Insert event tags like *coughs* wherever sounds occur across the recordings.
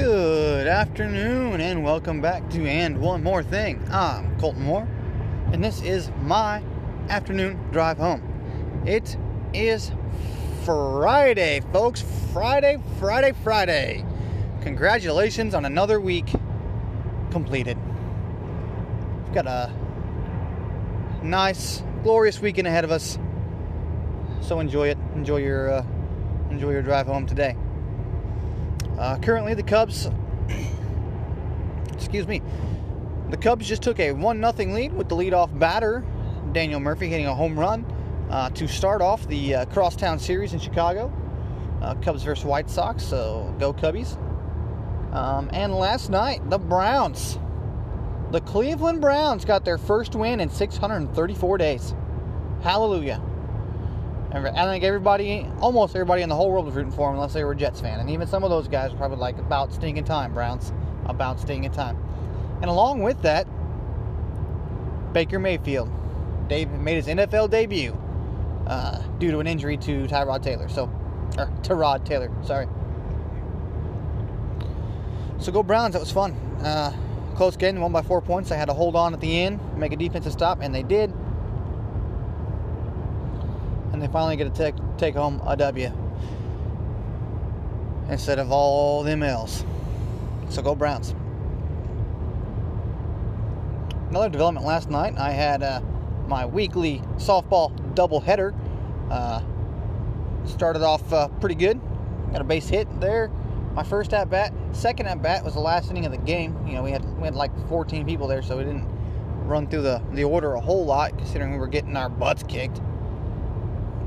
Good afternoon and welcome back to And One More Thing. I'm Colton Moore and this is my afternoon drive home. It is Friday, folks. Friday, Friday, Friday. Congratulations on another week completed. We've got a nice, glorious weekend ahead of us. So enjoy it. Enjoy your uh, enjoy your drive home today. Uh, currently, the Cubs, excuse me, the Cubs just took a one 0 lead with the leadoff batter Daniel Murphy hitting a home run uh, to start off the uh, crosstown series in Chicago. Uh, Cubs versus White Sox, so go Cubbies. Um, and last night, the Browns, the Cleveland Browns, got their first win in 634 days. Hallelujah. I think everybody, almost everybody in the whole world was rooting for them unless they were a Jets fan. And even some of those guys were probably like, about stinking time, Browns. About stinking time. And along with that, Baker Mayfield Dave made his NFL debut uh, due to an injury to Tyrod Taylor. So, or to Rod Taylor, sorry. So go Browns, that was fun. Uh, close game, won by four points. I had to hold on at the end, make a defensive stop, and they did and they finally get to take, take home a W instead of all them L's. So go Browns. Another development last night, I had uh, my weekly softball doubleheader. Uh, started off uh, pretty good. Got a base hit there. My first at bat, second at bat was the last inning of the game. You know, we had we had like 14 people there, so we didn't run through the, the order a whole lot, considering we were getting our butts kicked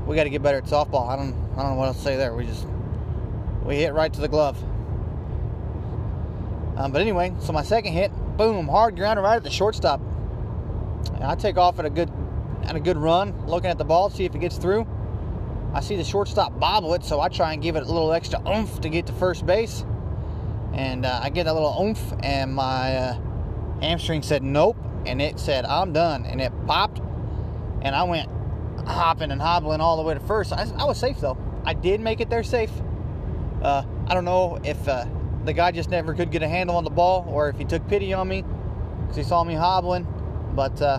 we got to get better at softball. I don't I don't know what else to say there. We just we hit right to the glove. Um, but anyway, so my second hit, boom, hard ground right at the shortstop. And I take off at a good at a good run, looking at the ball, see if it gets through. I see the shortstop bobble it, so I try and give it a little extra oomph to get to first base. And uh, I get that little oomph, and my uh, hamstring said nope, and it said I'm done, and it popped, and I went hopping and hobbling all the way to first. I, I was safe though. I did make it there safe. Uh, I don't know if uh, the guy just never could get a handle on the ball or if he took pity on me because he saw me hobbling. But uh,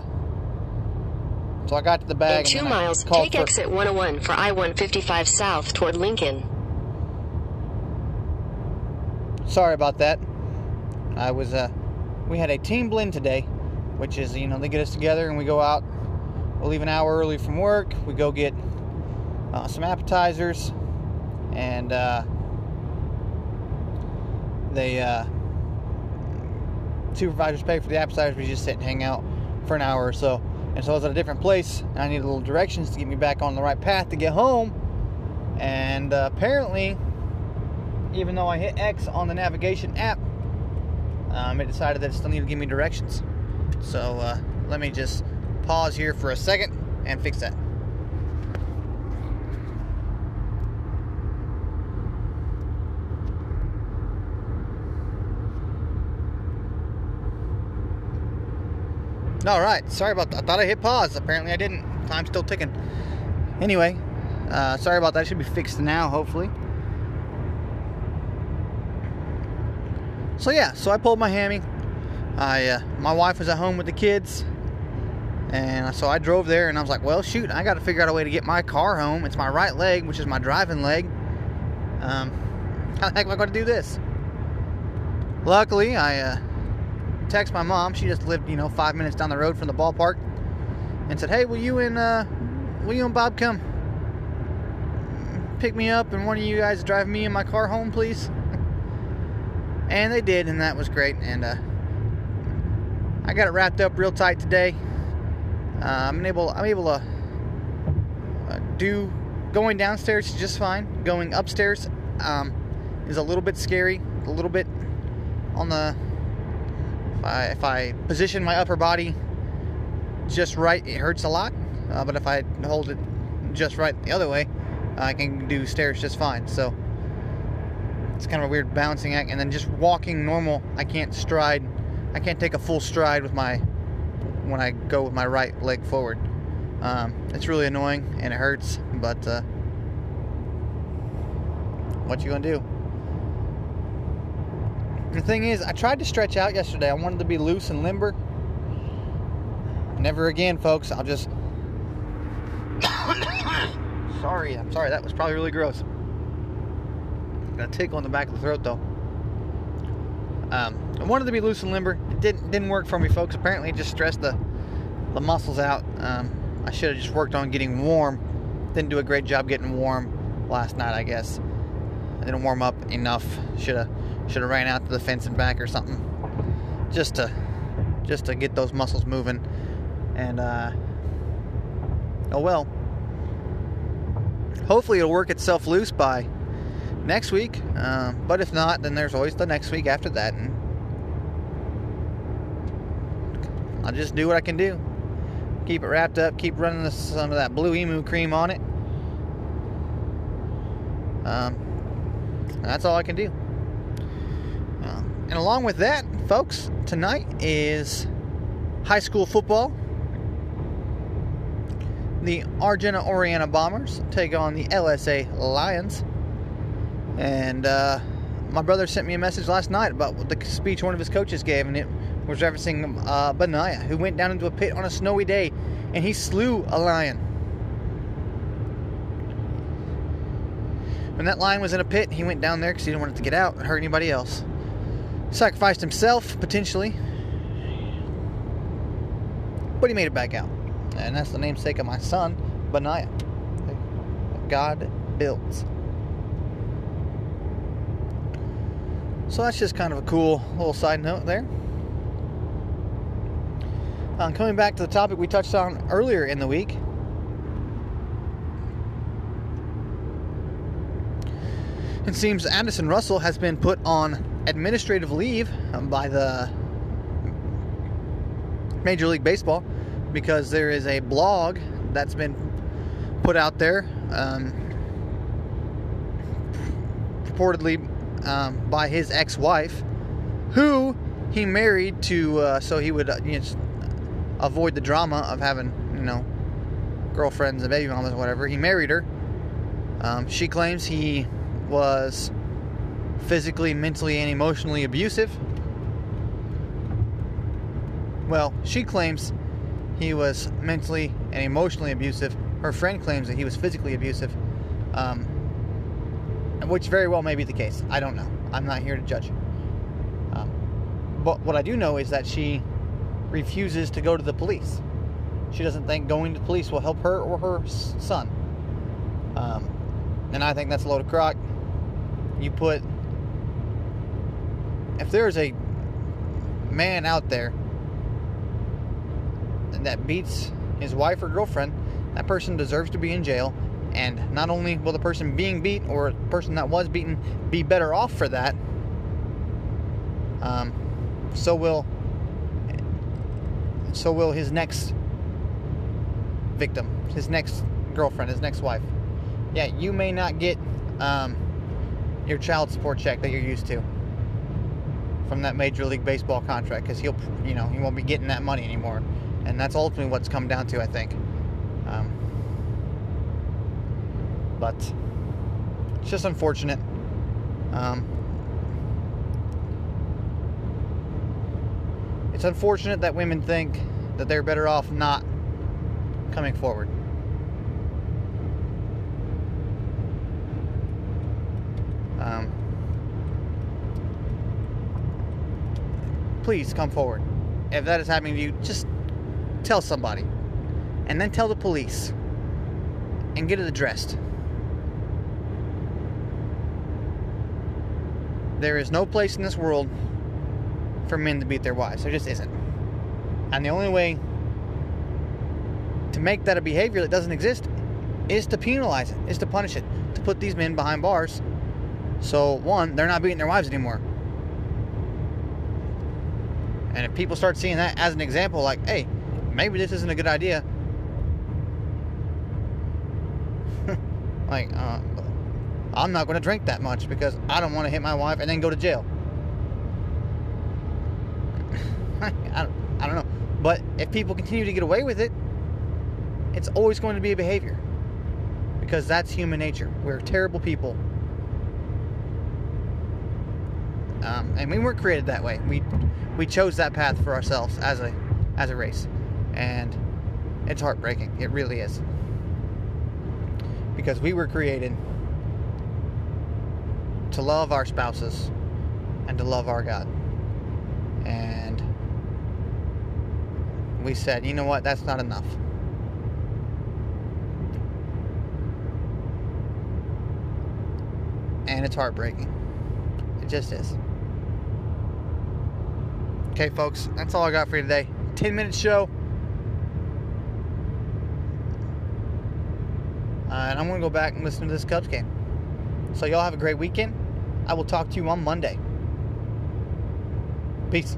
so I got to the bag. In two miles, take for, exit 101 for I-155 south toward Lincoln. Sorry about that. I was. Uh, we had a team blend today, which is you know they get us together and we go out We'll leave an hour early from work. We go get uh, some appetizers, and uh, they uh, supervisors pay for the appetizers. We just sit and hang out for an hour or so. And so I was at a different place, and I needed little directions to get me back on the right path to get home. And uh, apparently, even though I hit X on the navigation app, um, it decided that it still needed to give me directions. So uh, let me just pause here for a second and fix that. All right, sorry about that. I thought I hit pause. Apparently I didn't. Time's still ticking. Anyway, uh, sorry about that. It Should be fixed now, hopefully. So yeah, so I pulled my hammy. I uh, my wife was at home with the kids. And so I drove there and I was like, well, shoot, I got to figure out a way to get my car home. It's my right leg, which is my driving leg. Um, how the heck am I going to do this? Luckily, I uh, text my mom. She just lived, you know, five minutes down the road from the ballpark, and said, "Hey, will you and uh, will you and Bob come pick me up and one of you guys drive me and my car home, please?" and they did, and that was great. And uh, I got it wrapped up real tight today. Uh, I'm able I'm able to uh, do going downstairs just fine. Going upstairs um, is a little bit scary, a little bit on the. If I, if I position my upper body just right, it hurts a lot. Uh, but if I hold it just right the other way, I can do stairs just fine. So it's kind of a weird balancing act. And then just walking normal, I can't stride. I can't take a full stride with my when I go with my right leg forward. Um, it's really annoying and it hurts, but uh, what you gonna do? The thing is, I tried to stretch out yesterday. I wanted to be loose and limber. Never again, folks. I'll just. *coughs* sorry, I'm sorry. That was probably really gross. Got a tickle in the back of the throat, though. Um, I wanted to be loose and limber. It didn't didn't work for me, folks. Apparently, it just stressed the the muscles out. Um, I should have just worked on getting warm. Didn't do a great job getting warm last night, I guess. I didn't warm up enough. Should have should have ran out to the fence and back or something, just to just to get those muscles moving. And uh, oh well. Hopefully, it'll work itself loose by next week. Uh, but if not, then there's always the next week after that, and I'll just do what I can do. Keep it wrapped up. Keep running some of that blue emu cream on it. Um, that's all I can do. Uh, and along with that, folks, tonight is high school football. The Argenta Oreana Bombers take on the LSA Lions. And uh, my brother sent me a message last night about the speech one of his coaches gave, and it was referencing uh, Benaiah, who went down into a pit on a snowy day and he slew a lion. When that lion was in a pit, he went down there because he didn't want it to get out and hurt anybody else. Sacrificed himself, potentially, but he made it back out. And that's the namesake of my son, Benaiah. God builds. So that's just kind of a cool little side note there. Um, coming back to the topic we touched on earlier in the week. It seems Addison Russell has been put on administrative leave by the Major League Baseball because there is a blog that's been put out there um, purportedly um, by his ex-wife who he married to uh, so he would uh, you know, avoid the drama of having, you know, girlfriends and baby mamas or whatever. He married her. Um, she claims he was physically, mentally, and emotionally abusive. Well, she claims he was mentally and emotionally abusive. Her friend claims that he was physically abusive, um, which very well may be the case. I don't know. I'm not here to judge. Um, but what I do know is that she refuses to go to the police. She doesn't think going to the police will help her or her son. Um, and I think that's a load of crock. You put, if there's a man out there that beats his wife or girlfriend, that person deserves to be in jail. And not only will the person being beat or the person that was beaten be better off for that, um, so will so will his next victim, his next girlfriend, his next wife. Yeah, you may not get um, your child support check that you're used to from that Major League Baseball contract because he'll, you know, he won't be getting that money anymore, and that's ultimately what's come down to, I think. Um, but it's just unfortunate. Um, it's unfortunate that women think that they're better off not coming forward. Um, please come forward. If that is happening to you, just tell somebody. And then tell the police. And get it addressed. There is no place in this world for men to beat their wives. There just isn't. And the only way to make that a behavior that doesn't exist is to penalize it, is to punish it, to put these men behind bars. So, one, they're not beating their wives anymore. And if people start seeing that as an example, like, hey, maybe this isn't a good idea. *laughs* like, uh, I'm not going to drink that much because I don't want to hit my wife and then go to jail. *laughs* I, don't, I don't know. But if people continue to get away with it, it's always going to be a behavior. Because that's human nature. We're terrible people. Um, and we weren't created that way. We we chose that path for ourselves as a as a race, and it's heartbreaking. It really is because we were created to love our spouses and to love our God. And we said, you know what, that's not enough. And it's heartbreaking. It just is. Okay, folks, that's all I got for you today. 10 minute show. Uh, and I'm going to go back and listen to this Cubs game. So, y'all have a great weekend. I will talk to you on Monday. Peace.